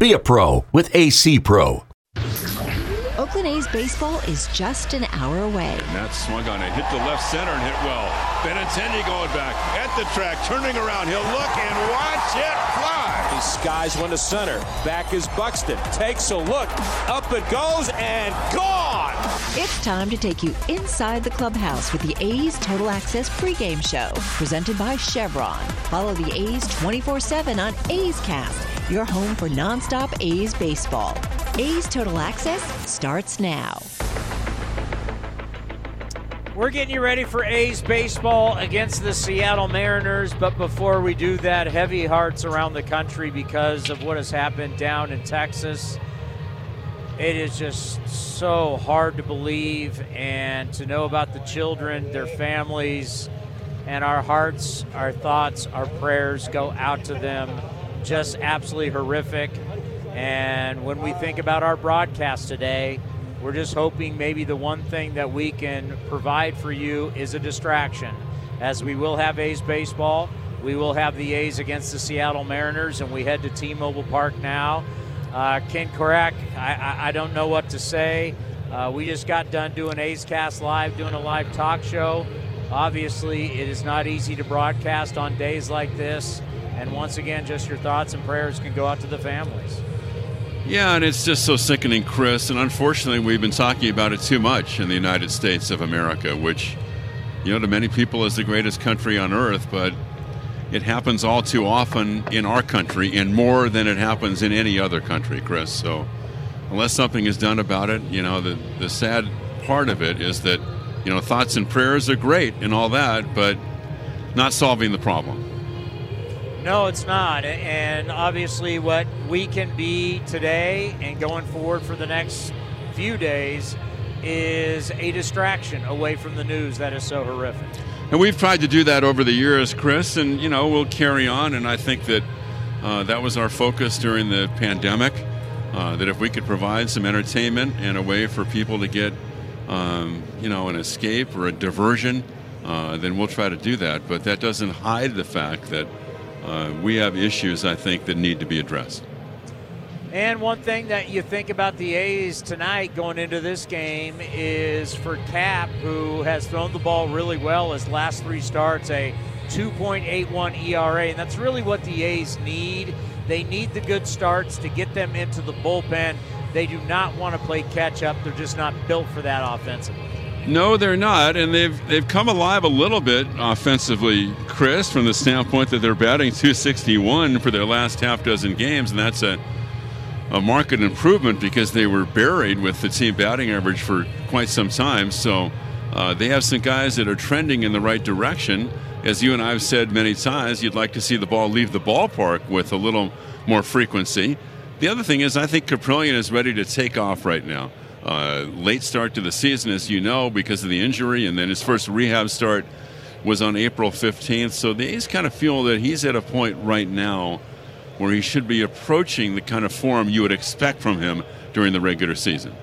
Be a pro with AC Pro. Oakland A's baseball is just an hour away. And that swung on it, hit the left center and hit well. Benintendi going back at the track, turning around. He'll look and watch it fly. Skies one to center. Back is Buxton. Takes a look. Up it goes and gone. It's time to take you inside the clubhouse with the A's Total Access pregame show, presented by Chevron. Follow the A's 24 7 on A's Cast, your home for nonstop A's baseball. A's Total Access starts now. We're getting you ready for A's baseball against the Seattle Mariners, but before we do that, heavy hearts around the country because of what has happened down in Texas. It is just so hard to believe and to know about the children, their families, and our hearts, our thoughts, our prayers go out to them. Just absolutely horrific. And when we think about our broadcast today, we're just hoping maybe the one thing that we can provide for you is a distraction. As we will have A's baseball, we will have the A's against the Seattle Mariners, and we head to T Mobile Park now. Uh, Ken Korach, I, I, I, don't know what to say. Uh, we just got done doing A's Cast Live, doing a live talk show. Obviously, it is not easy to broadcast on days like this. And once again, just your thoughts and prayers can go out to the families. Yeah, and it's just so sickening, Chris. And unfortunately, we've been talking about it too much in the United States of America, which, you know, to many people is the greatest country on earth, but it happens all too often in our country and more than it happens in any other country, Chris. So unless something is done about it, you know, the, the sad part of it is that, you know, thoughts and prayers are great and all that, but not solving the problem. No, it's not. And obviously, what we can be today and going forward for the next few days is a distraction away from the news that is so horrific. And we've tried to do that over the years, Chris, and, you know, we'll carry on. And I think that uh, that was our focus during the pandemic uh, that if we could provide some entertainment and a way for people to get, um, you know, an escape or a diversion, uh, then we'll try to do that. But that doesn't hide the fact that uh, we have issues, I think, that need to be addressed. And one thing that you think about the A's tonight going into this game is for Cap, who has thrown the ball really well his last three starts, a 2.81 ERA. And that's really what the A's need. They need the good starts to get them into the bullpen. They do not want to play catch up. They're just not built for that offensively. No, they're not, and they've they've come alive a little bit offensively, Chris, from the standpoint that they're batting 261 for their last half dozen games, and that's a a market improvement because they were buried with the team batting average for quite some time. So uh, they have some guys that are trending in the right direction. As you and I have said many times, you'd like to see the ball leave the ballpark with a little more frequency. The other thing is, I think Kaprielian is ready to take off right now. Uh, late start to the season, as you know, because of the injury, and then his first rehab start was on April 15th. So the A's kind of feel that he's at a point right now where he should be approaching the kind of form you would expect from him during the regular season.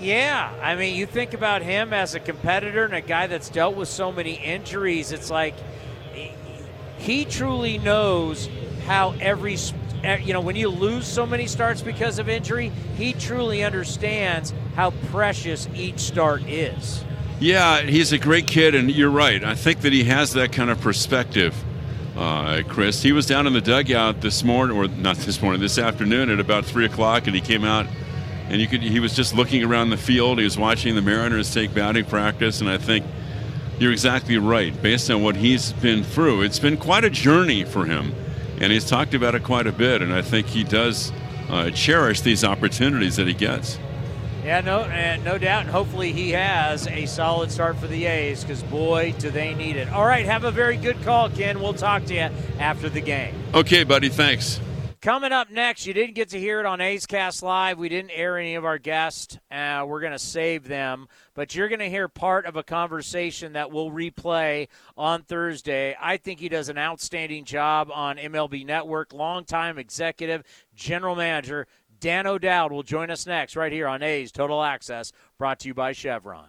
Yeah, I mean, you think about him as a competitor and a guy that's dealt with so many injuries. It's like he truly knows how every you know, when you lose so many starts because of injury, he truly understands how precious each start is. Yeah, he's a great kid, and you're right. I think that he has that kind of perspective, uh, Chris. He was down in the dugout this morning, or not this morning, this afternoon at about three o'clock, and he came out, and you could. He was just looking around the field. He was watching the Mariners take batting practice, and I think you're exactly right. Based on what he's been through, it's been quite a journey for him and he's talked about it quite a bit. And I think he does uh, cherish these opportunities that he gets. Yeah, no, and no doubt, and hopefully he has a solid start for the A's because boy, do they need it. All right, have a very good call, Ken. We'll talk to you after the game. Okay, buddy. Thanks. Coming up next, you didn't get to hear it on A's Cast Live. We didn't air any of our guests. Uh, we're going to save them, but you're going to hear part of a conversation that we'll replay on Thursday. I think he does an outstanding job on MLB Network. Longtime executive, general manager Dan O'Dowd will join us next right here on A's Total Access, brought to you by Chevron.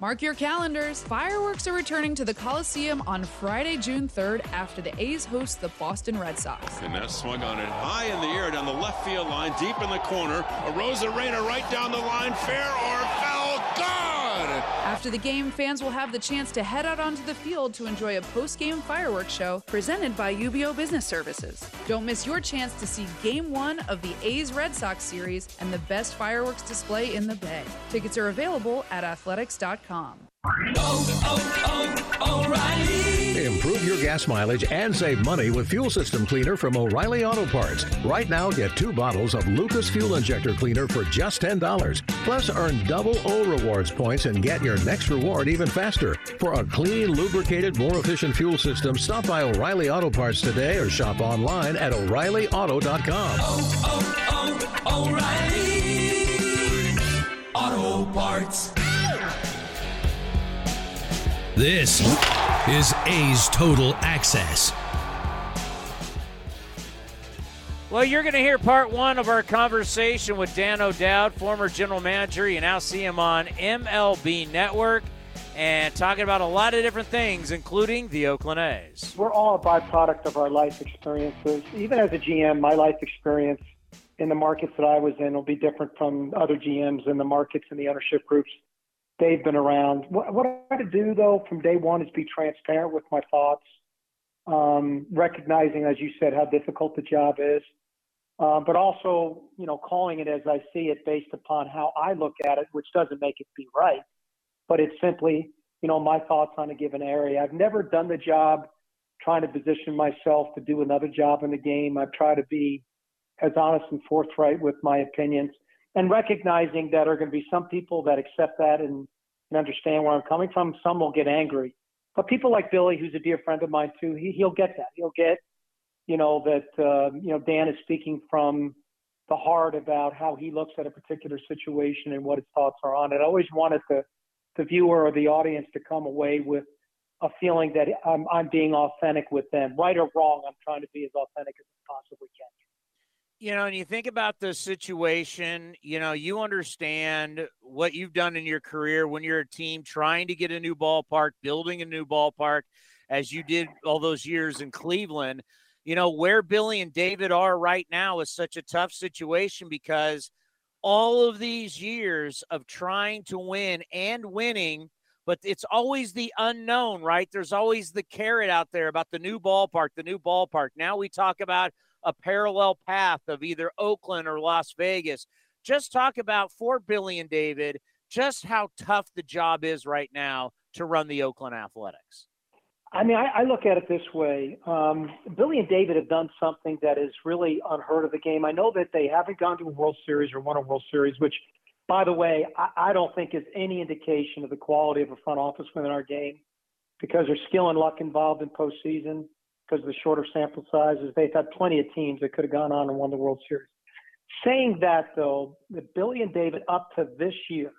Mark your calendars. Fireworks are returning to the Coliseum on Friday, June 3rd after the A's host the Boston Red Sox. And that swung on it high in the air down the left field line, deep in the corner. Arozarena right down the line, fair or foul! After the game, fans will have the chance to head out onto the field to enjoy a post-game fireworks show presented by UBEO Business Services. Don't miss your chance to see Game 1 of the A's Red Sox series and the best fireworks display in the Bay. Tickets are available at athletics.com. Oh, oh, oh, O'Reilly. Improve your gas mileage and save money with Fuel System Cleaner from O'Reilly Auto Parts. Right now, get two bottles of Lucas Fuel Injector Cleaner for just $10. Plus, earn double O Rewards points and get your next reward even faster. For a clean, lubricated, more efficient fuel system, stop by O'Reilly Auto Parts today or shop online at O'ReillyAuto.com. Oh, oh, oh, O'Reilly Auto Parts. This is A's Total Access. Well, you're going to hear part one of our conversation with Dan O'Dowd, former general manager. You now see him on MLB Network and talking about a lot of different things, including the Oakland A's. We're all a byproduct of our life experiences. Even as a GM, my life experience in the markets that I was in will be different from other GMs in the markets and the ownership groups they've been around. What, what I try to do, though, from day one is be transparent with my thoughts, um, recognizing, as you said, how difficult the job is, uh, but also, you know, calling it as I see it based upon how I look at it, which doesn't make it be right, but it's simply, you know, my thoughts on a given area. I've never done the job trying to position myself to do another job in the game. I've tried to be as honest and forthright with my opinions and recognizing that there are going to be some people that accept that and, and understand where I'm coming from. Some will get angry, but people like Billy, who's a dear friend of mine too, he, he'll get that. He'll get, you know, that uh, you know Dan is speaking from the heart about how he looks at a particular situation and what his thoughts are on it. I always wanted the the viewer or the audience to come away with a feeling that I'm, I'm being authentic with them, right or wrong. I'm trying to be as authentic as I possibly can you know, and you think about the situation, you know, you understand what you've done in your career when you're a team trying to get a new ballpark, building a new ballpark, as you did all those years in Cleveland. You know, where Billy and David are right now is such a tough situation because all of these years of trying to win and winning, but it's always the unknown, right? There's always the carrot out there about the new ballpark, the new ballpark. Now we talk about a parallel path of either Oakland or Las Vegas. Just talk about for Billy and David just how tough the job is right now to run the Oakland Athletics. I mean, I, I look at it this way. Um, Billy and David have done something that is really unheard of the game. I know that they haven't gone to a World Series or won a World Series, which, by the way, I, I don't think is any indication of the quality of a front office within our game because there's skill and luck involved in postseason because of the shorter sample sizes. They've had plenty of teams that could have gone on and won the World Series. Saying that, though, the Billy and David up to this year,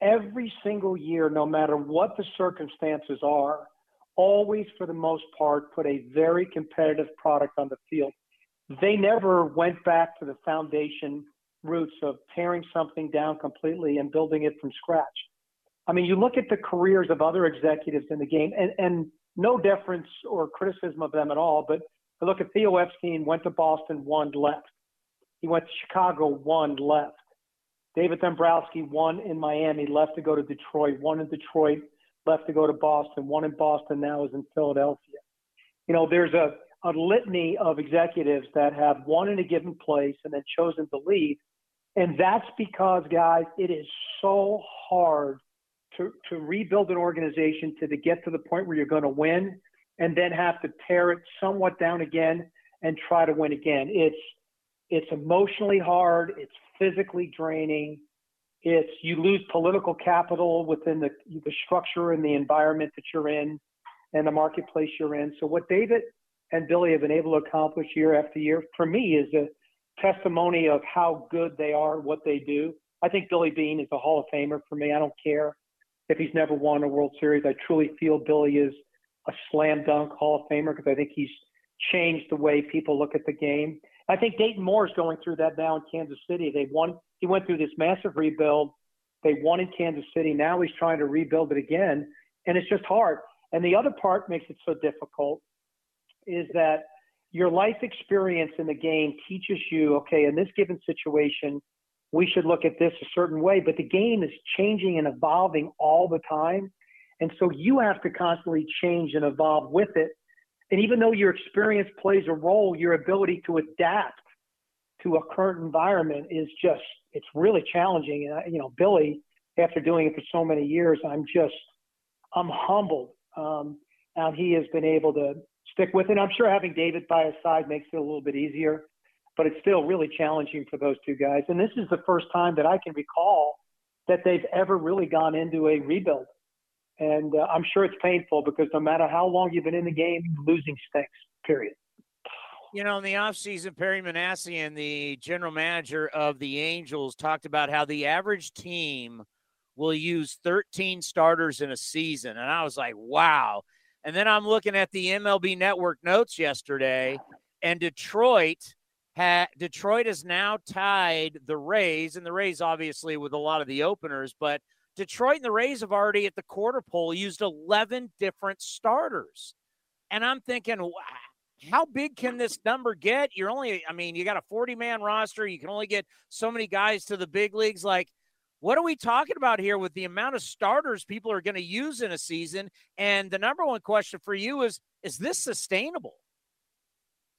every single year, no matter what the circumstances are, always, for the most part, put a very competitive product on the field. they never went back to the foundation roots of tearing something down completely and building it from scratch. I mean, you look at the careers of other executives in the game, and, and no deference or criticism of them at all, but I look at Theo Epstein, went to Boston, won, left. He went to Chicago, won, left. David Dombrowski won in Miami, left to go to Detroit, won in Detroit, left to go to Boston, one in Boston, now is in Philadelphia. You know, there's a, a litany of executives that have won in a given place and then chosen to leave. And that's because, guys, it is so hard to, to rebuild an organization to, to get to the point where you're going to win and then have to tear it somewhat down again and try to win again. It's it's emotionally hard, it's physically draining, it's you lose political capital within the the structure and the environment that you're in and the marketplace you're in. So what David and Billy have been able to accomplish year after year for me is a testimony of how good they are, what they do. I think Billy Beane is a Hall of Famer for me. I don't care if he's never won a World Series. I truly feel Billy is a slam dunk Hall of Famer because I think he's changed the way people look at the game. I think Dayton Moore is going through that now in Kansas City. They won. He went through this massive rebuild. They won in Kansas City. Now he's trying to rebuild it again, and it's just hard. And the other part makes it so difficult is that your life experience in the game teaches you, okay, in this given situation, we should look at this a certain way. But the game is changing and evolving all the time. And so you have to constantly change and evolve with it. And even though your experience plays a role, your ability to adapt to a current environment is just, it's really challenging. And, you know, Billy, after doing it for so many years, I'm just, I'm humbled. Um, and he has been able to stick with it. I'm sure having David by his side makes it a little bit easier, but it's still really challenging for those two guys. And this is the first time that I can recall that they've ever really gone into a rebuild. And uh, I'm sure it's painful because no matter how long you've been in the game, losing stinks, period. You know, in the offseason, Perry Minasian, the general manager of the Angels, talked about how the average team will use 13 starters in a season. And I was like, wow. And then I'm looking at the MLB Network notes yesterday, and Detroit had Detroit has now tied the Rays, and the Rays obviously with a lot of the openers, but – Detroit and the Rays have already at the quarter pole used 11 different starters. And I'm thinking, wow, how big can this number get? You're only, I mean, you got a 40 man roster. You can only get so many guys to the big leagues. Like, what are we talking about here with the amount of starters people are going to use in a season? And the number one question for you is, is this sustainable?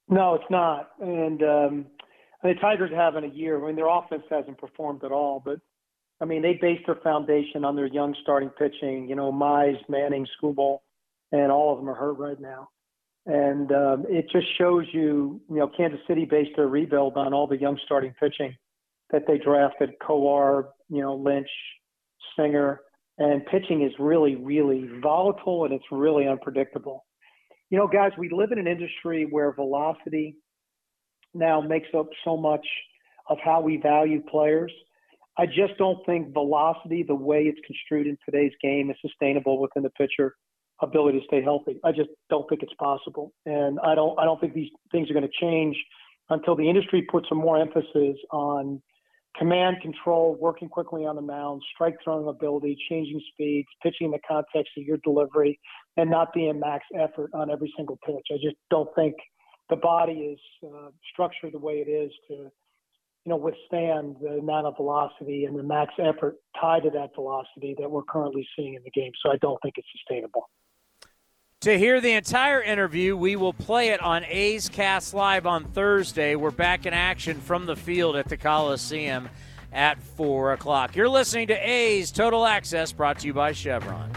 No, it's not. And um, the Tigers having a year. I mean, their offense hasn't performed at all, but I mean, they based their foundation on their young starting pitching. You know, Mize, Manning, Skubal, and all of them are hurt right now. And um, it just shows you, you know, Kansas City based their rebuild on all the young starting pitching that they drafted: Kowar, you know, Lynch, Singer, and pitching is really, really volatile and it's really unpredictable. You know, guys, we live in an industry where velocity now makes up so much of how we value players. I just don't think velocity, the way it's construed in today's game, is sustainable within the pitcher ability to stay healthy. I just don't think it's possible, and I don't I don't think these things are going to change until the industry puts some more emphasis on command control, working quickly on the mound, strike throwing ability, changing speeds, pitching in the context of your delivery, and not being max effort on every single pitch. I just don't think the body is uh, structured the way it is to you know, withstand the amount of velocity and the max effort tied to that velocity that we're currently seeing in the game. So I don't think it's sustainable. To hear the entire interview, we will play it on A's Cast Live on Thursday. We're back in action from the field at the Coliseum at 4 o'clock. You're listening to A's Total Access, brought to you by Chevron.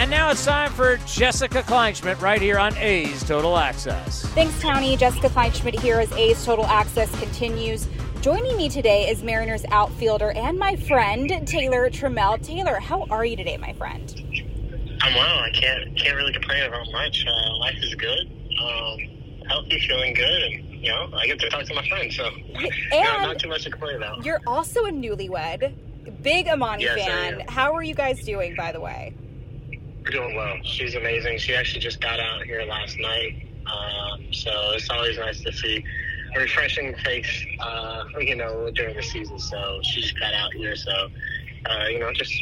And now it's time for Jessica Kleinschmidt right here on A's Total Access. Thanks, Townie. Jessica Kleinschmidt here as A's Total Access continues. Joining me today is Mariners outfielder and my friend Taylor Trammell. Taylor, how are you today, my friend? I'm well. I can't can't really complain about much. Uh, life is good. Um, healthy, feeling good, and you know I get to talk to my friends, so and not too much to complain about. You're also a newlywed, big Amani Yes, fan. How are you guys doing, by the way? Doing well. She's amazing. She actually just got out here last night, um, so it's always nice to see a refreshing face, uh, you know, during the season. So she just got out here, so uh, you know, just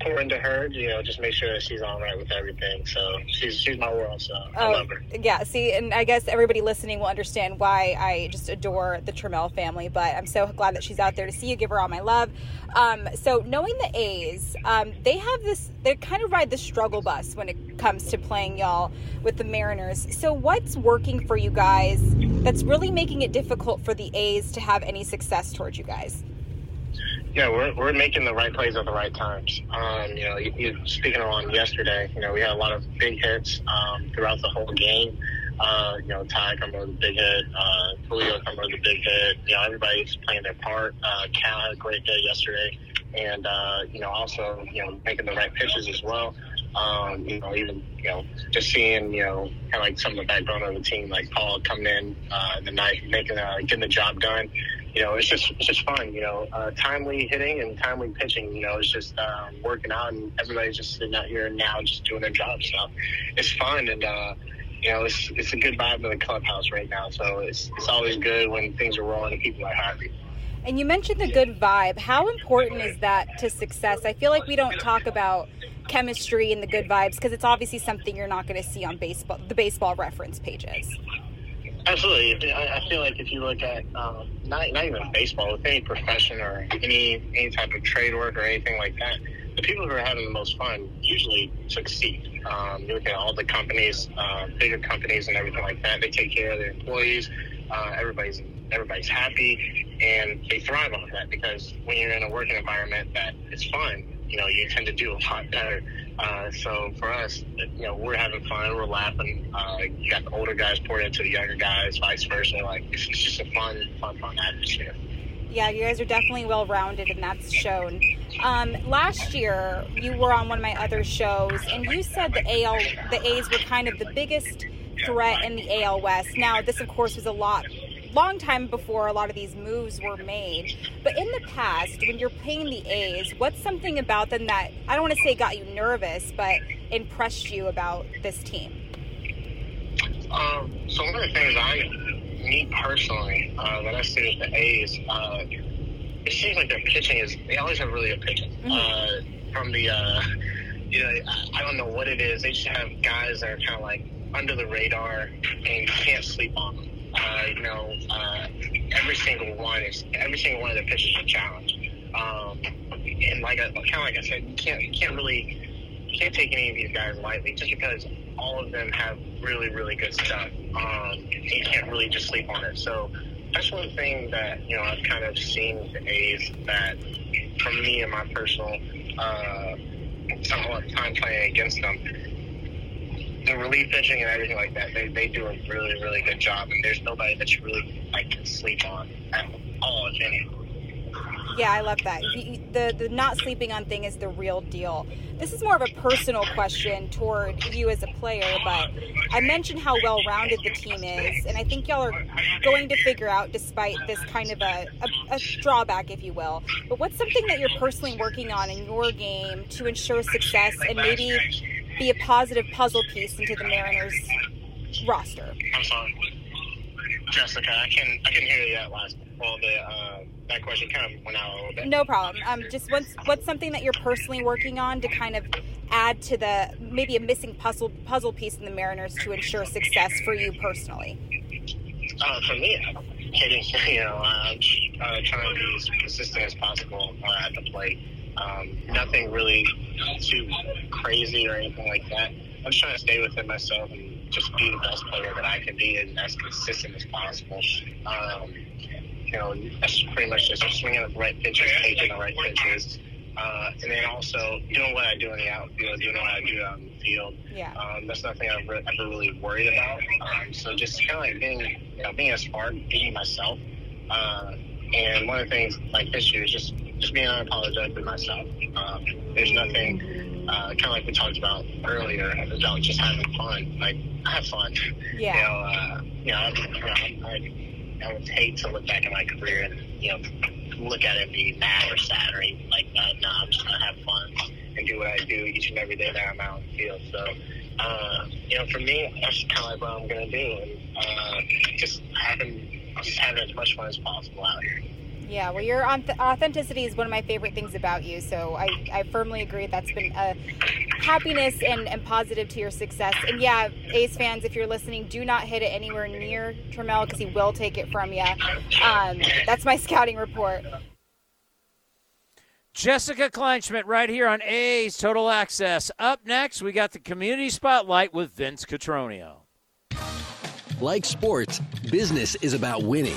pour into her, you know, just make sure that she's all right with everything. So she's she's my world. So I love her. yeah. See, and I guess everybody listening will understand why I just adore the Trammell family. But I'm so glad that she's out there to see you. Give her all my love. Um, so knowing the A's, um, they have this. They kind of ride the struggle bus when it comes to playing y'all with the Mariners. So what's working for you guys? That's really making it difficult for the A's to have any success towards you guys. Yeah, we're, we're making the right plays at the right times. Um, you know, you, you, speaking on yesterday, you know, we had a lot of big hits um, throughout the whole game. Uh, you know, Ty come over a big hit, uh, Julio come over the big hit. You know, everybody's playing their part. Uh, Cal had a great day yesterday, and uh, you know, also you know, making the right pitches as well. Um, you know, even you know, just seeing you know, kind of like some of the backbone of the team, like Paul coming in uh, the night, making uh, getting the job done. You know, it's just it's just fun. You know, uh, timely hitting and timely pitching. You know, it's just uh, working out, and everybody's just sitting out here now, just doing their job. So it's fun, and uh, you know, it's it's a good vibe in the clubhouse right now. So it's it's always good when things are rolling and people are happy. And you mentioned the good vibe. How important is that to success? I feel like we don't talk about chemistry and the good vibes because it's obviously something you're not going to see on baseball, the baseball reference pages. Absolutely. I, feel like if you look at um, not not even baseball, with any profession or any any type of trade work or anything like that, the people who are having the most fun usually succeed. Um, you look at all the companies, uh, bigger companies and everything like that. They take care of their employees. Uh, everybody's everybody's happy, and they thrive off that because when you're in a working environment that is fun, you know you tend to do a lot better. Uh, so for us, you know, we're having fun, we're laughing. Uh, you got the older guys pouring into the younger guys, vice versa. Like it's, it's just a fun, fun, fun atmosphere. Yeah, you guys are definitely well rounded, and that's shown. Um, last year, you were on one of my other shows, and you said the AL, the A's were kind of the biggest threat in the AL West. Now, this of course was a lot long time before a lot of these moves were made. But in the past, when you're playing the A's, what's something about them that I don't want to say got you nervous, but impressed you about this team? Um, so one of the things I, me personally, uh, that I see with the A's, uh, it seems like their pitching is they always have really good pitching. Mm-hmm. Uh, from the, uh, you know, I, I don't know what it is. They just have guys that are kind of like under the radar, and you can't sleep on them. Uh, you know, uh, every single one is every single one of their pitches is a challenge. Um, and like I, kind of like I said, you can't you can't really you can't take any of these guys lightly just because all of them have really really good stuff. Um, you can't really just sleep on it. So that's one thing that you know I've kind of seen with the A's that from me and my personal uh, time playing against them the relief pitching and everything like that, they, they do a really, really good job. And there's nobody that you really like can sleep on at all, if any. Yeah, I love that. The, the the not sleeping on thing is the real deal. This is more of a personal question toward you as a player, but I mentioned how well rounded the team is, and I think y'all are going to figure out, despite this kind of a, a, a drawback, if you will. But what's something that you're personally working on in your game to ensure success and maybe be a positive puzzle piece into the Mariners roster? I'm sorry, Jessica. I can I can hear you that last. Well, the uh, that question kind of went out a little bit. No problem. Um, just what's what's something that you're personally working on to kind of add to the maybe a missing puzzle puzzle piece in the Mariners to ensure success for you personally? Uh, for me, hitting, you know, uh, uh, trying to be as consistent as possible uh, at the plate. Um, nothing really too crazy or anything like that. I'm just trying to stay within myself and just be the best player that I can be and as consistent as possible. Um, you know, that's pretty much just swinging the right pitches, taking the right pitches, uh, and then also doing what I do in the outfield, doing what I do out in the field. Yeah. Um, that's nothing I've re- ever really worried about. Um, so just kind of like being, you know, being a smart, being myself. Uh, and one of the things like this year is just just being unapologetically myself. Um, there's nothing, uh, kind of like we talked about earlier, about just having fun. Like I have fun. Yeah. You know, uh, you know, I, you know I, I would hate to look back at my career and you know look at it and be mad or sad or anything like that. No, I'm just gonna have fun and do what I do each and every day that I'm out in the field. So, uh, you know, for me, that's kind of like what I'm gonna do, and uh, just having just having as much fun as possible out here. Yeah, well, your authenticity is one of my favorite things about you. So I, I firmly agree that's been a happiness and, and positive to your success. And yeah, A's fans, if you're listening, do not hit it anywhere near Trammell because he will take it from you. Um, that's my scouting report. Jessica Kleinschmidt right here on A's Total Access. Up next, we got the Community Spotlight with Vince Cotroneo. Like sports, business is about winning.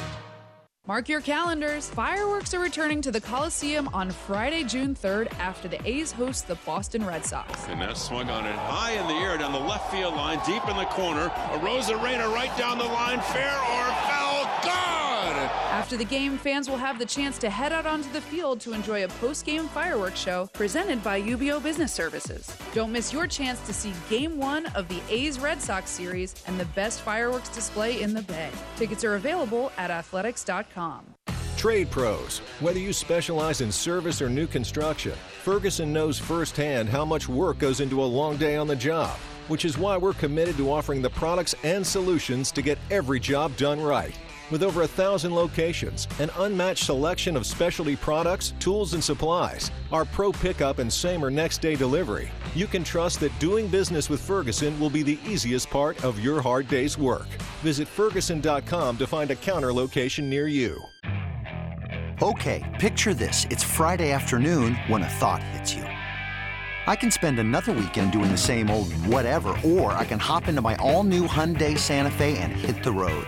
Mark your calendars. Fireworks are returning to the Coliseum on Friday, June 3rd after the A's host the Boston Red Sox. And that swung on it high in the air down the left field line, deep in the corner. A Rosa Rosarena right down the line, fair or! After the game, fans will have the chance to head out onto the field to enjoy a post-game fireworks show presented by UBEO Business Services. Don't miss your chance to see Game 1 of the A's Red Sox series and the best fireworks display in the Bay. Tickets are available at athletics.com. Trade pros. Whether you specialize in service or new construction, Ferguson knows firsthand how much work goes into a long day on the job, which is why we're committed to offering the products and solutions to get every job done right. With over a thousand locations, an unmatched selection of specialty products, tools, and supplies, our pro pickup and same or next day delivery, you can trust that doing business with Ferguson will be the easiest part of your hard day's work. Visit Ferguson.com to find a counter location near you. Okay, picture this. It's Friday afternoon when a thought hits you. I can spend another weekend doing the same old whatever, or I can hop into my all new Hyundai Santa Fe and hit the road.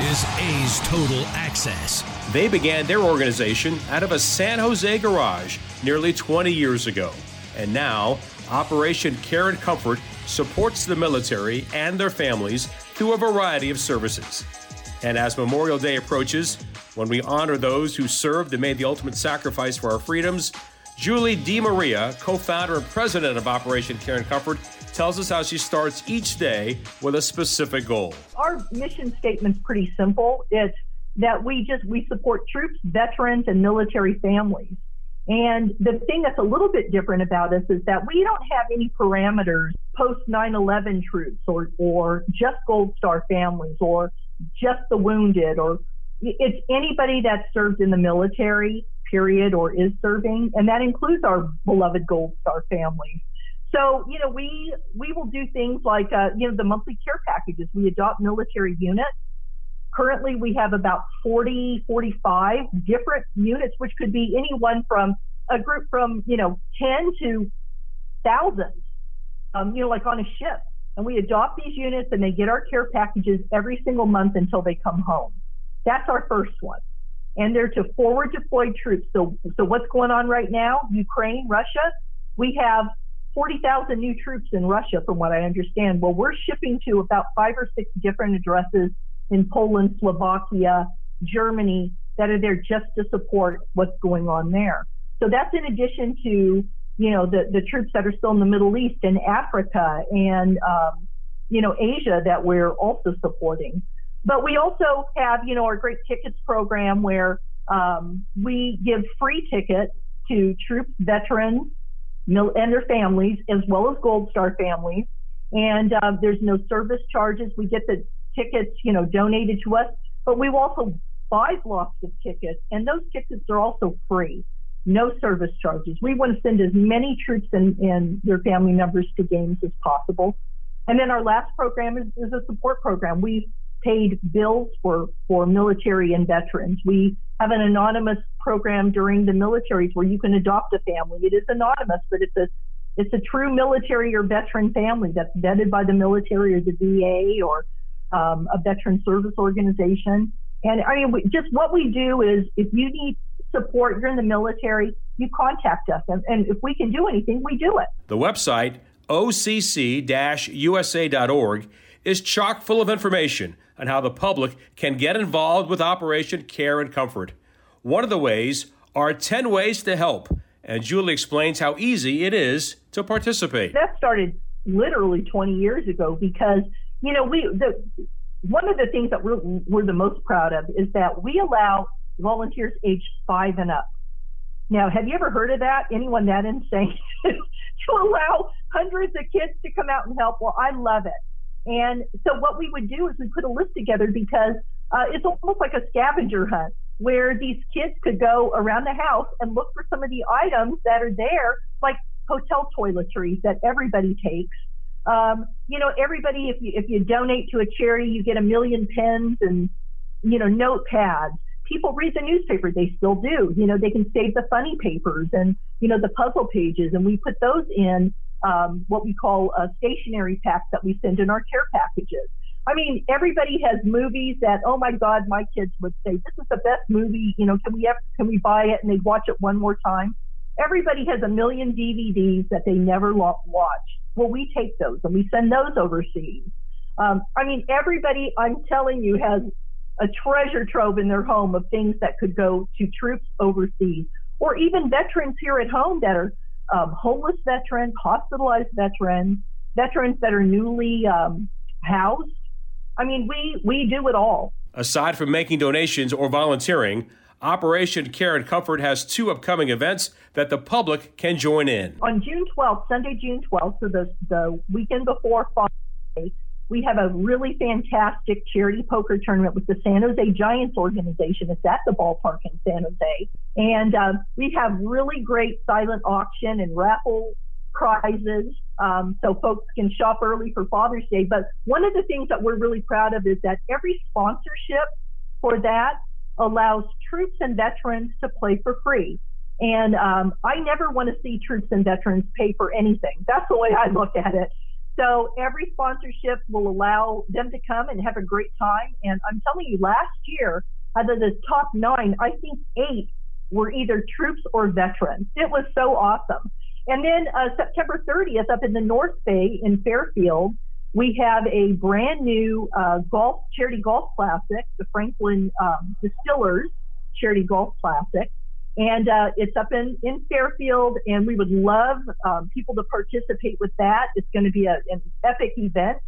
is A's Total Access. They began their organization out of a San Jose garage nearly 20 years ago. And now, Operation Care and Comfort supports the military and their families through a variety of services. And as Memorial Day approaches, when we honor those who served and made the ultimate sacrifice for our freedoms, Julie DeMaria, co founder and president of Operation Care and Comfort, tells us how she starts each day with a specific goal. Our mission statement's pretty simple. It's that we just we support troops, veterans, and military families. And the thing that's a little bit different about us is that we don't have any parameters post 9/11 troops or or just Gold Star families or just the wounded or it's anybody that served in the military, period, or is serving, and that includes our beloved Gold Star families. So, you know, we we will do things like, uh, you know, the monthly care packages. We adopt military units. Currently, we have about 40, 45 different units, which could be anyone from a group from, you know, 10 to thousands, um, you know, like on a ship. And we adopt these units and they get our care packages every single month until they come home. That's our first one. And they're to forward deployed troops. So, so what's going on right now? Ukraine, Russia. We have 40,000 new troops in Russia, from what I understand. Well, we're shipping to about five or six different addresses in Poland, Slovakia, Germany that are there just to support what's going on there. So that's in addition to, you know, the, the troops that are still in the Middle East and Africa and, um, you know, Asia that we're also supporting. But we also have, you know, our Great Tickets program where um, we give free tickets to troops, veterans, and their families, as well as Gold Star families. And uh, there's no service charges. We get the tickets, you know, donated to us, but we also buy blocks of tickets, and those tickets are also free. No service charges. We want to send as many troops and, and their family members to games as possible. And then our last program is, is a support program. We paid bills for, for military and veterans. We have an anonymous program during the militaries where you can adopt a family. It is anonymous, but it's a it's a true military or veteran family that's vetted by the military or the VA or um, a veteran service organization. And I mean, we, just what we do is if you need support, you're in the military, you contact us. And, and if we can do anything, we do it. The website, occ usa.org, is chock full of information on how the public can get involved with Operation Care and Comfort. One of the ways are 10 ways to help, and Julie explains how easy it is to participate. That started literally 20 years ago because, you know, we the one of the things that we're, we're the most proud of is that we allow volunteers aged five and up. Now, have you ever heard of that? Anyone that insane to allow hundreds of kids to come out and help? Well, I love it. And so what we would do is we put a list together because uh, it's almost like a scavenger hunt where these kids could go around the house and look for some of the items that are there, like hotel toiletries that everybody takes. Um, you know, everybody, if you, if you donate to a charity, you get a million pens and, you know, notepads. People read the newspaper. They still do. You know, they can save the funny papers and, you know, the puzzle pages. And we put those in um, what we call uh, stationary packs that we send in our care packages. I mean, everybody has movies that, oh my God, my kids would say, this is the best movie. You know, can we have, can we buy it? And they watch it one more time. Everybody has a million DVDs that they never watch. Well, we take those and we send those overseas. Um, I mean, everybody, I'm telling you, has a treasure trove in their home of things that could go to troops overseas or even veterans here at home that are um, homeless veterans, hospitalized veterans, veterans that are newly um, housed. I mean, we we do it all. Aside from making donations or volunteering, Operation Care and Comfort has two upcoming events that the public can join in. On June 12th, Sunday, June 12th, so the, the weekend before Father's Day, we have a really fantastic charity poker tournament with the San Jose Giants organization. It's at the ballpark in San Jose. And uh, we have really great silent auction and raffle prizes um, so folks can shop early for Father's Day. But one of the things that we're really proud of is that every sponsorship for that allows troops and veterans to play for free. And um, I never want to see troops and veterans pay for anything. That's the way I look at it. So every sponsorship will allow them to come and have a great time. And I'm telling you, last year, out of the top nine, I think eight were either troops or veterans. It was so awesome. And then uh, September 30th, up in the North Bay in Fairfield, we have a brand new uh, golf charity golf classic, the Frank-Lin um, Distillers Charity Golf Classic, and uh, it's up in in Fairfield. And we would love um, people to participate with that. It's going to be a, an epic event,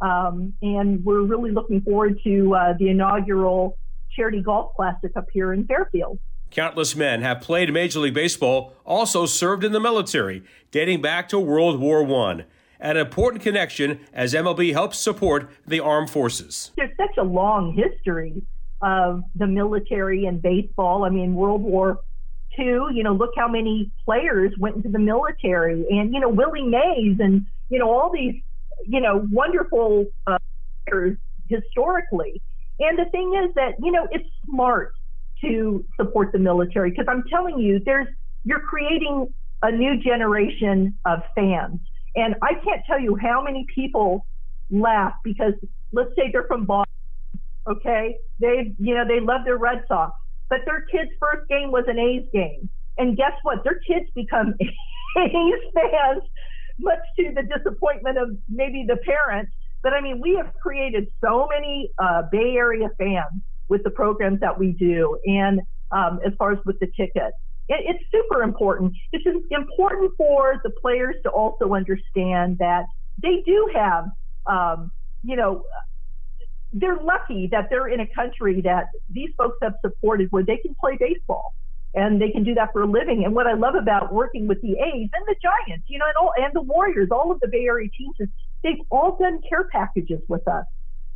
um, and we're really looking forward to uh, the inaugural Charity Golf Classic up here in Fairfield. Countless men have played Major League Baseball, also served in the military, dating back to World War I an important connection as MLB helps support the armed forces. There's such a long history of the military and baseball. I mean, World War II, you know, look how many players went into the military, and, you know, Willie Mays and, you know, all these, you know, wonderful uh, players historically. And the thing is that, you know, it's smart to support the military because I'm telling you, there's, you're creating a new generation of fans and I can't tell you how many people laugh because let's say they're from Boston, okay? They, you know, they love their Red Sox, but their kid's first game was an A's game. And guess what? Their kids become A's fans, much to the disappointment of maybe the parents. But I mean, we have created so many uh, Bay Area fans with the programs that we do, and um, as far as with the tickets it's super important. It's important for the players to also understand that they do have, um, you know, they're lucky that they're in a country that these folks have supported where they can play baseball and they can do that for a living. And what I love about working with the A's and the Giants, you know, and, all, and the Warriors, all of the Bay Area teams, is they've all done care packages with us.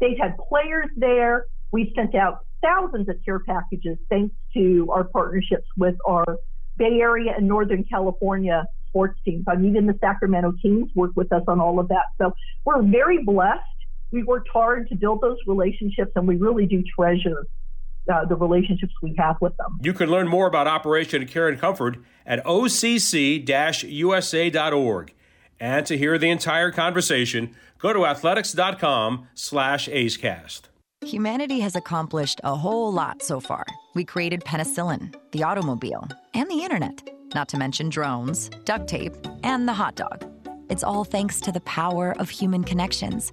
They've had players there. We've sent out thousands of care packages thanks to our partnerships with our Bay Area and Northern California sports teams. I mean, even the Sacramento Kings work with us on all of that. So we're very blessed. We worked hard to build those relationships, and we really do treasure uh, the relationships we have with them. You can learn more about Operation Care and Comfort at occ-usa.org. And to hear the entire conversation, go to athletics.com slash A'scast. Humanity has accomplished a whole lot so far. We created penicillin, the automobile, and the internet, not to mention drones, duct tape, and the hot dog. It's all thanks to the power of human connections.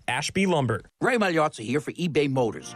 Ashby Lumber. Ray Magliozzi here for eBay Motors.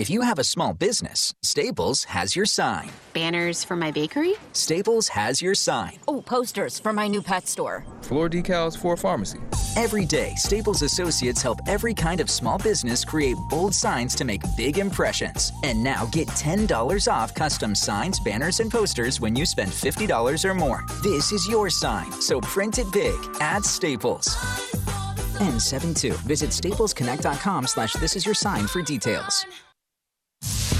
If you have a small business, Staples has your sign. Banners for my bakery? Staples has your sign. Oh, posters for my new pet store. Floor decals for a pharmacy. Every day, Staples associates help every kind of small business create bold signs to make big impressions. And now get $10 off custom signs, banners, and posters when you spend $50 or more. This is your sign, so print it big at Staples. N72. Visit staplesconnect.com slash this is your sign for details.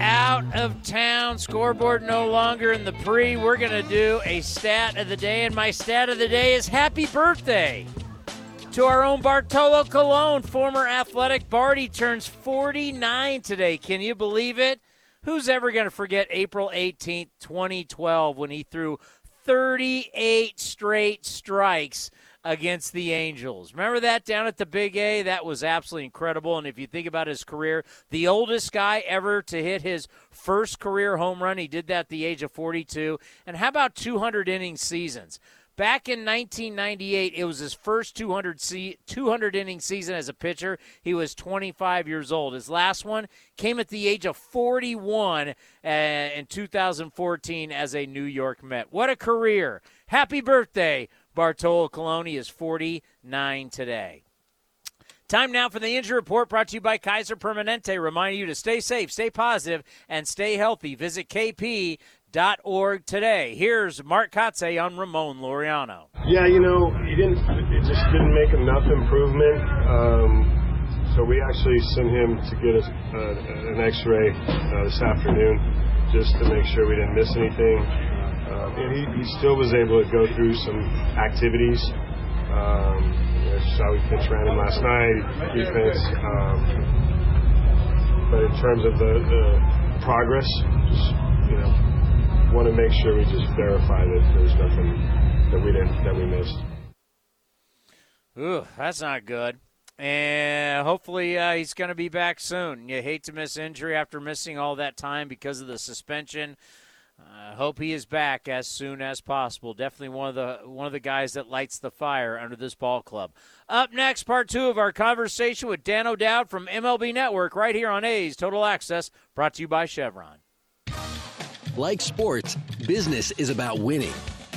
Out of town, scoreboard no longer in the pre. We're going to do a stat of the day, and my stat of the day is happy birthday to our own Bartolo Colon, former athletic Barty turns 49 today. Can you believe it? Who's ever going to forget April 18th, 2012, when he threw 38 straight strikes against the Angels. Remember that down at the Big A? That was absolutely incredible. And if you think about his career, the oldest guy ever to hit his first career home run, he did that at the age of 42. And how about 200 inning seasons? Back in 1998, it was his first 200, 200 inning season as a pitcher. He was 25 years old. His last one came at the age of 41 uh, in 2014 as a New York Met. What a career! Happy birthday, Bartolo Colon is 49 today. Time now for the injury report brought to you by Kaiser Permanente. Reminding you to stay safe, stay positive, and stay healthy. Visit kp.org today. Here's Mark Kotsay on Ramon Laureano. Yeah, you know, he didn't. It just didn't make enough improvement. Um, so we actually sent him to get a, uh, an X-ray uh, this afternoon, just to make sure we didn't miss anything. Um, and he, he still was able to go through some activities. Um, you know, saw we pitched around him last night, defense. Um, but in terms of the, the progress, just you know, want to make sure we just verify that there's nothing that we didn't that we missed. Ooh, that's not good. And hopefully uh, he's going to be back soon. You hate to miss injury after missing all that time because of the suspension. I hope he is back as soon as possible. Definitely one of the one of the guys that lights the fire under this ball club. Up next, part two of our conversation with Dan O'Dowd from MLB Network, right here on A's Total Access, brought to you by Chevron. Like sports, business is about winning.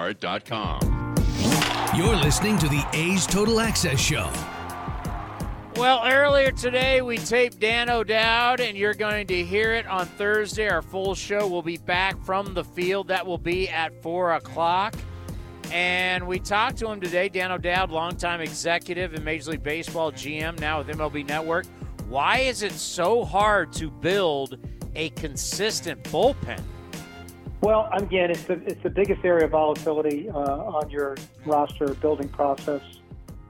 lastdivebar.com. You're listening to the A's Total Access Show. Well, earlier today we taped Dan O'Dowd, and you're going to hear it on Thursday. Our full show will be back from the field. That will be at 4 o'clock. And we talked to him today, Dan O'Dowd, longtime executive in Major League Baseball, GM, now with MLB Network. Why is it so hard to build a consistent bullpen? Well, again, it's the it's the biggest area of volatility uh, on your roster building process,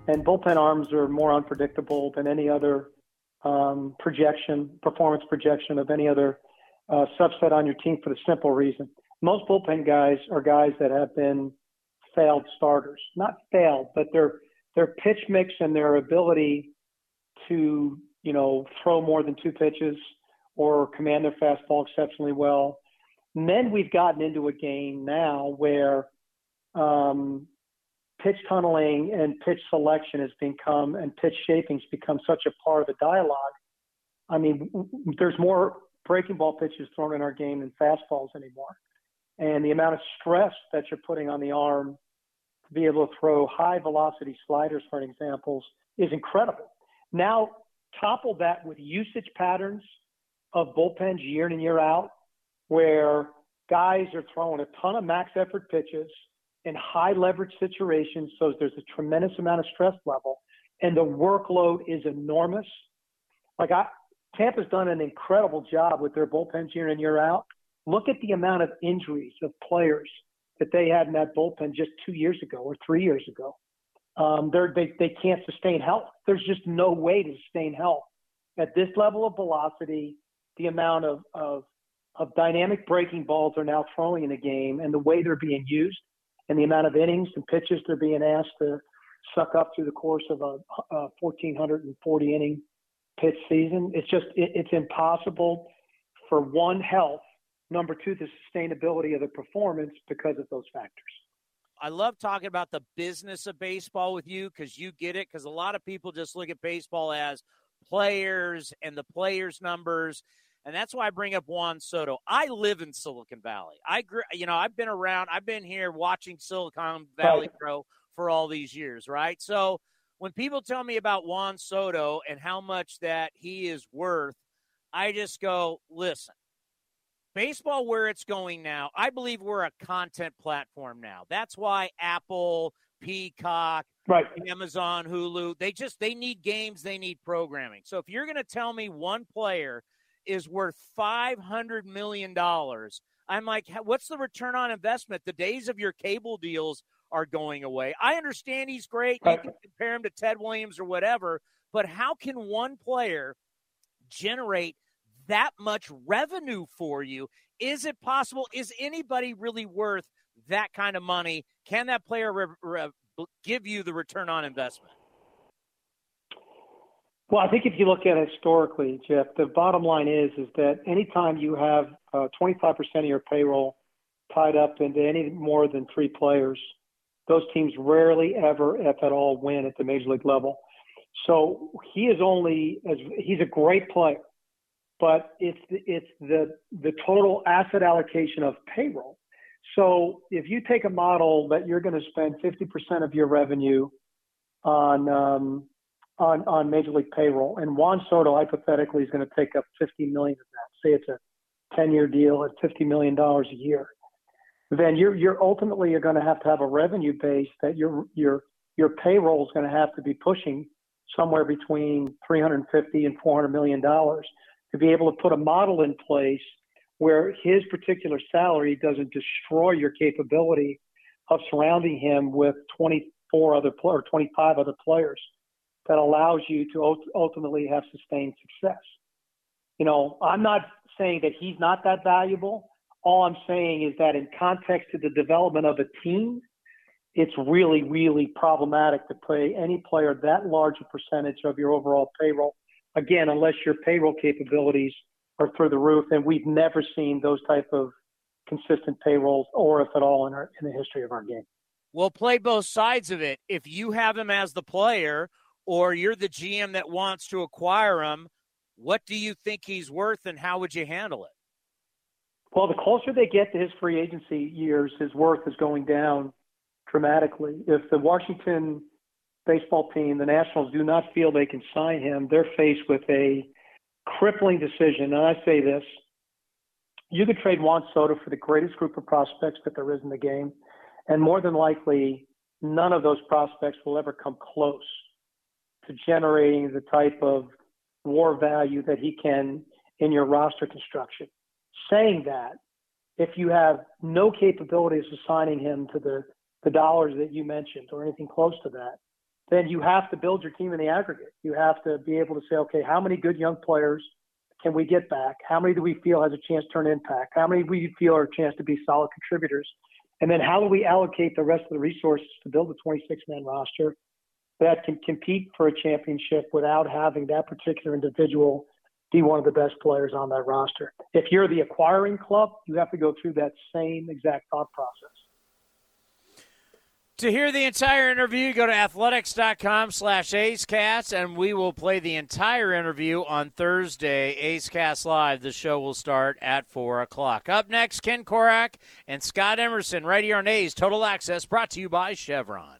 and bullpen arms are more unpredictable than any other um, projection, performance projection of any other uh, subset on your team for the simple reason. Most bullpen guys are guys that have been failed starters, not failed, but their their pitch mix and their ability to you know throw more than two pitches or command their fastball exceptionally well then we've gotten into a game now where um, pitch tunneling and pitch selection has become and pitch shaping has become such a part of the dialogue. I mean, there's more breaking ball pitches thrown in our game than fastballs anymore. And the amount of stress that you're putting on the arm to be able to throw high velocity sliders, for examples, is incredible. Now, topple that with usage patterns of bullpens year in and year out, where guys are throwing a ton of max effort pitches in high leverage situations. So there's a tremendous amount of stress level, and the workload is enormous. Like I, Tampa's done an incredible job with their bullpens year in year out. Look at the amount of injuries of players that they had in that bullpen just two years ago or three years ago. Um, they they can't sustain health. There's just no way to sustain health at this level of velocity. The amount of, of of dynamic breaking balls are now throwing in the game, and the way they're being used, and the amount of innings and pitches they're being asked to suck up through the course of a, a 1,440 inning pitch season. It's just it, it's impossible for one health. Number two, the sustainability of the performance because of those factors. I love talking about the business of baseball with you because you get it. Because a lot of people just look at baseball as players and the players' numbers. And that's why I bring up Juan Soto. I live in Silicon Valley. I grew, you know, I've been around, I've been here watching Silicon Valley grow for all these years, right? So when people tell me about Juan Soto and how much that he is worth, I just go, listen, baseball where it's going now, I believe we're a content platform now. That's why Apple, Peacock, right. Amazon, Hulu, they just they need games, they need programming. So if you're going to tell me one player is worth 500 million dollars, I'm like, what's the return on investment? The days of your cable deals are going away. I understand he's great. You can compare him to Ted Williams or whatever, but how can one player generate that much revenue for you? Is it possible? Is anybody really worth that kind of money? Can that player re- re- give you the return on investment? Well, I think if you look at it historically, Jeff, the bottom line is is that anytime you have uh, 25% of your payroll tied up into any more than three players, those teams rarely ever, if at all, win at the major league level. So he is only as he's a great player, but it's it's the the total asset allocation of payroll. So if you take a model that you're going to spend 50% of your revenue on um, on on major league payroll, and Juan Soto hypothetically is going to take up 50 million of that. Say it's a 10-year deal at 50 million dollars a year. Then you're you're ultimately you're going to have to have a revenue base that your your your payroll is going to have to be pushing somewhere between 350 and 400 million dollars to be able to put a model in place where his particular salary doesn't destroy your capability of surrounding him with 24 other or 25 other players that allows you to ultimately have sustained success. You know, I'm not saying that he's not that valuable. All I'm saying is that in context to the development of a team, it's really, really problematic to pay any player that large a percentage of your overall payroll. Again, unless your payroll capabilities are through the roof, and we've never seen those type of consistent payrolls, or if at all, in, our, in the history of our game. We'll play both sides of it. If you have him as the player, or you're the GM that wants to acquire him, what do you think he's worth, and how would you handle it? Well, the closer they get to his free agency years, his worth is going down dramatically. If the Washington baseball team, the Nationals, do not feel they can sign him, they're faced with a crippling decision. And I say this you could trade Juan Soto for the greatest group of prospects that there is in the game. And more than likely, none of those prospects will ever come close to generating the type of war value that he can in your roster construction saying that, if you have no capabilities of assigning him to the, the dollars that you mentioned or anything close to that, then you have to build your team in the aggregate. You have to be able to say, okay, how many good young players can we get back? How many do we feel has a chance to turn impact? How many do we feel are a chance to be solid contributors? And then how do we allocate the rest of the resources to build a 26 man roster that can compete for a championship without having that particular individual be one of the best players on that roster. If you're the acquiring club, you have to go through that same exact thought process. To hear the entire interview, go to athletics.com slash acecast, and we will play the entire interview on Thursday, A's Cast Live. The show will start at 4 o'clock. Up next, Ken Korach and Scott Emerson right here on A's Total Access, brought to you by Chevron.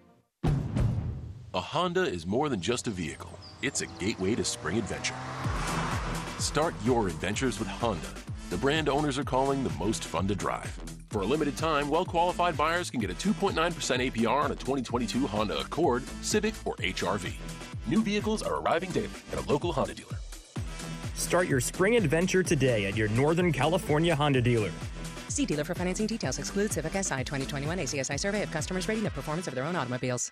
A Honda is more than just a vehicle, it's a gateway to spring adventure. Start your adventures with Honda, the brand owners are calling the most fun to drive. For a limited time, well qualified buyers can get a 2.9% APR on a 2022 Honda Accord, Civic, or HRV. New vehicles are arriving daily at a local Honda dealer. Start your spring adventure today at your Northern California Honda dealer. See dealer for financing details. Exclude Civic Si 2021 ACSI survey of customers rating the performance of their own automobiles.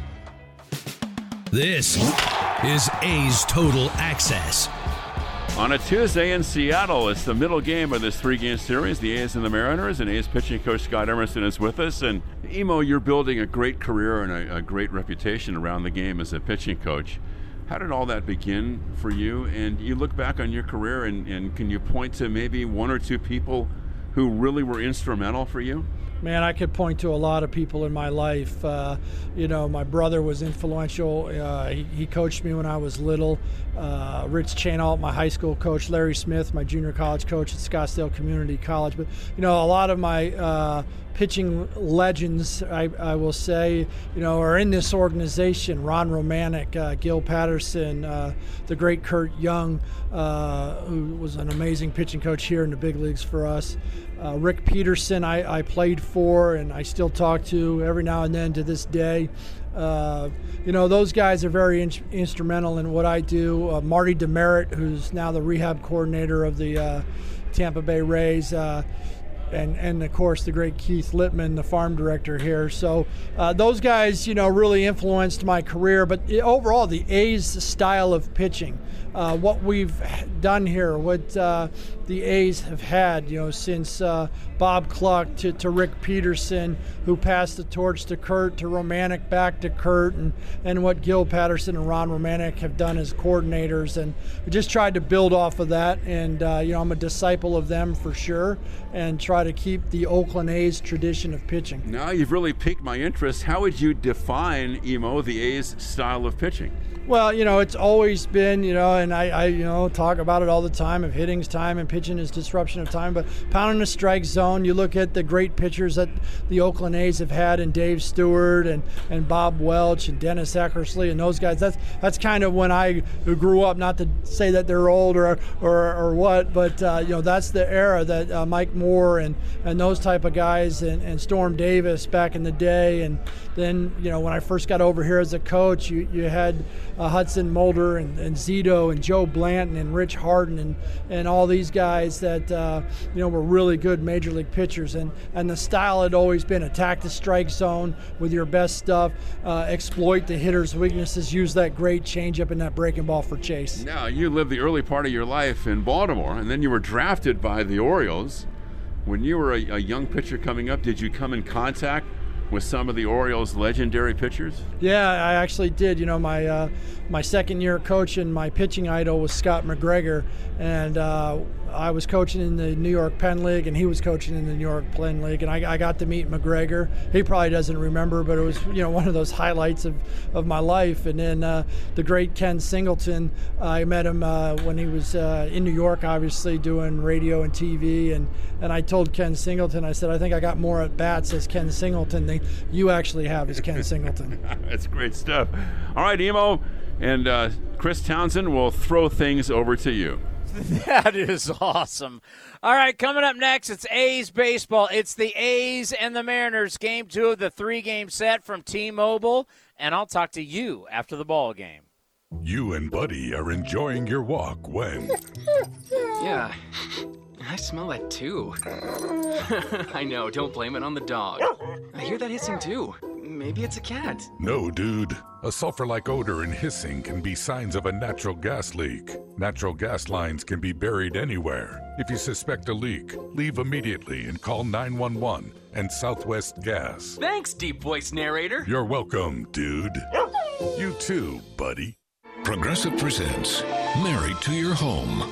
This is A's Total Access. On a Tuesday in Seattle, it's the middle game of this three-game series. The A's and the Mariners, and A's pitching coach Scott Emerson is with us. And Emo, you're building a great career and a, a great reputation around the game as a pitching coach. How did all that begin for you? And you look back on your career, and, and can you point to maybe one or two people who really were instrumental for you? Man, I could point to a lot of people in my life. Uh, you know, my brother was influential. Uh, he, he, coached me when I was little. Uh, Rich Chenault, my high school coach. Larry Smith, my junior college coach at Scottsdale Community College. But you know, a lot of my uh, pitching legends, I, I, will say, you know, are in this organization. Ron Romanick, uh, Gil Patterson, uh, the great Curt Young, who was an amazing pitching coach here in the big leagues for us. Uh, Rick Peterson, I, I, played for and I still talk to every now and then to this day. Uh, you know, those guys are very in- instrumental in what I do. Uh, Marty DeMerritt, who's now the rehab coordinator of the uh, Tampa Bay Rays. And, and of course the great Keith Lieppman, the farm director here. So uh, those guys, you know, really influenced my career. But overall, the A's style of pitching, uh, what we've done here, what uh, the A's have had, you know, since uh, Bob Cluck to, to Rick Peterson, who passed the torch to Curt, to Romanick back to Curt, and, and what Gil Patterson and Ron Romanick have done as coordinators. And we just tried to build off of that. And, uh, you know, I'm a disciple of them for sure and try try to keep the Oakland A's tradition of pitching. Now you've really piqued my interest. How would you define emo the A's style of pitching? Well, you know, it's always been, you know, and I, I, you know, talk about it all the time. If hitting's time and pitching is disruption of time, but pounding the strike zone. You look at the great pitchers that the Oakland A's have had, and Dave Stewart and, and Bob Welch and Dennis Eckersley and those guys. That's that's kind of when I grew up. Not to say that they're old or or, or what, but uh, you know, that's the era that uh, Mike Moore and and those type of guys and, and Storm Davis back in the day, and then you know when I first got over here as a coach, you you had uh, Hudson Mulder and, and Zito and Joe Blanton and Rich Harden and, and all these guys that uh, you know were really good major league pitchers and and the style had always been attack the strike zone with your best stuff, uh, exploit the hitter's weaknesses, use that great changeup and that breaking ball for chase. Now you lived the early part of your life in Baltimore, and then you were drafted by the Orioles. When you were a, a young pitcher coming up, did you come in contact with some of the Orioles' legendary pitchers? Yeah, I actually did. You know, my uh, my second year coach and my pitching idol was Scott McGregor, and uh, I was coaching in the New York Penn League, and he was coaching in the New York Penn League, and I, I, got to meet McGregor. He probably doesn't remember, but it was you know one of those highlights of, of my life. And then uh, the great Ken Singleton, I met him uh, when he was uh, in New York, obviously doing radio and TV, and and I told Ken Singleton, I said, I think I got more at bats as Ken Singleton than you actually have as Ken Singleton. That's great stuff. All right, Emo and uh, Chris Townsend will throw things over to you. That is awesome. All right, coming up next, it's A's baseball. It's the A's and the Mariners, game two of the three game set from T Mobile. And I'll talk to you after the ball game. You and Buddy are enjoying your walk when. yeah, I smell that too. I know, don't blame it on the dog. I hear that hissing too. Maybe it's a cat. No, dude. A sulfur like odor and hissing can be signs of a natural gas leak. Natural gas lines can be buried anywhere. If you suspect a leak, leave immediately and call 911 and Southwest Gas. Thanks, deep voice narrator. You're welcome, dude. You too, buddy. Progressive presents Married to Your Home.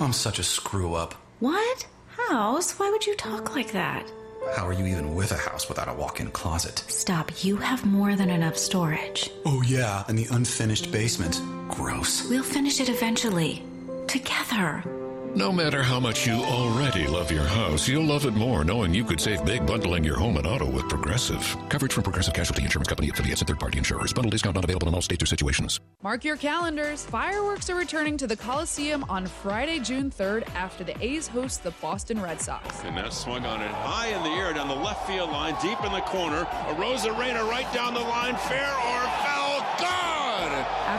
I'm such a screw up. What? House? Why would you talk like that? How are you even with a house without a walk in closet? Stop. You have more than enough storage. Oh, yeah, and the unfinished basement. Gross. We'll finish it eventually. Together. No matter how much you already love your house, you'll love it more knowing you could save big bundling your home and auto with Progressive. Coverage from Progressive Casualty Insurance Company affiliates and third-party insurers. Bundle discount not available in all states or situations. Mark your calendars. Fireworks are returning to the Coliseum on Friday, June 3rd after the A's host the Boston Red Sox. And that swung on it high in the air down the left field line, deep in the corner. A Arozarena right down the line, fair or foul, gone!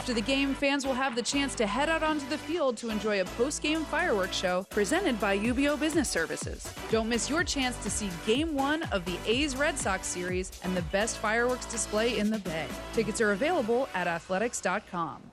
After the game, fans will have the chance to head out onto the field to enjoy a post-game fireworks show presented by UBEO Business Services. Don't miss your chance to see Game 1 of the A's Red Sox series and the best fireworks display in the Bay. Tickets are available at athletics.com.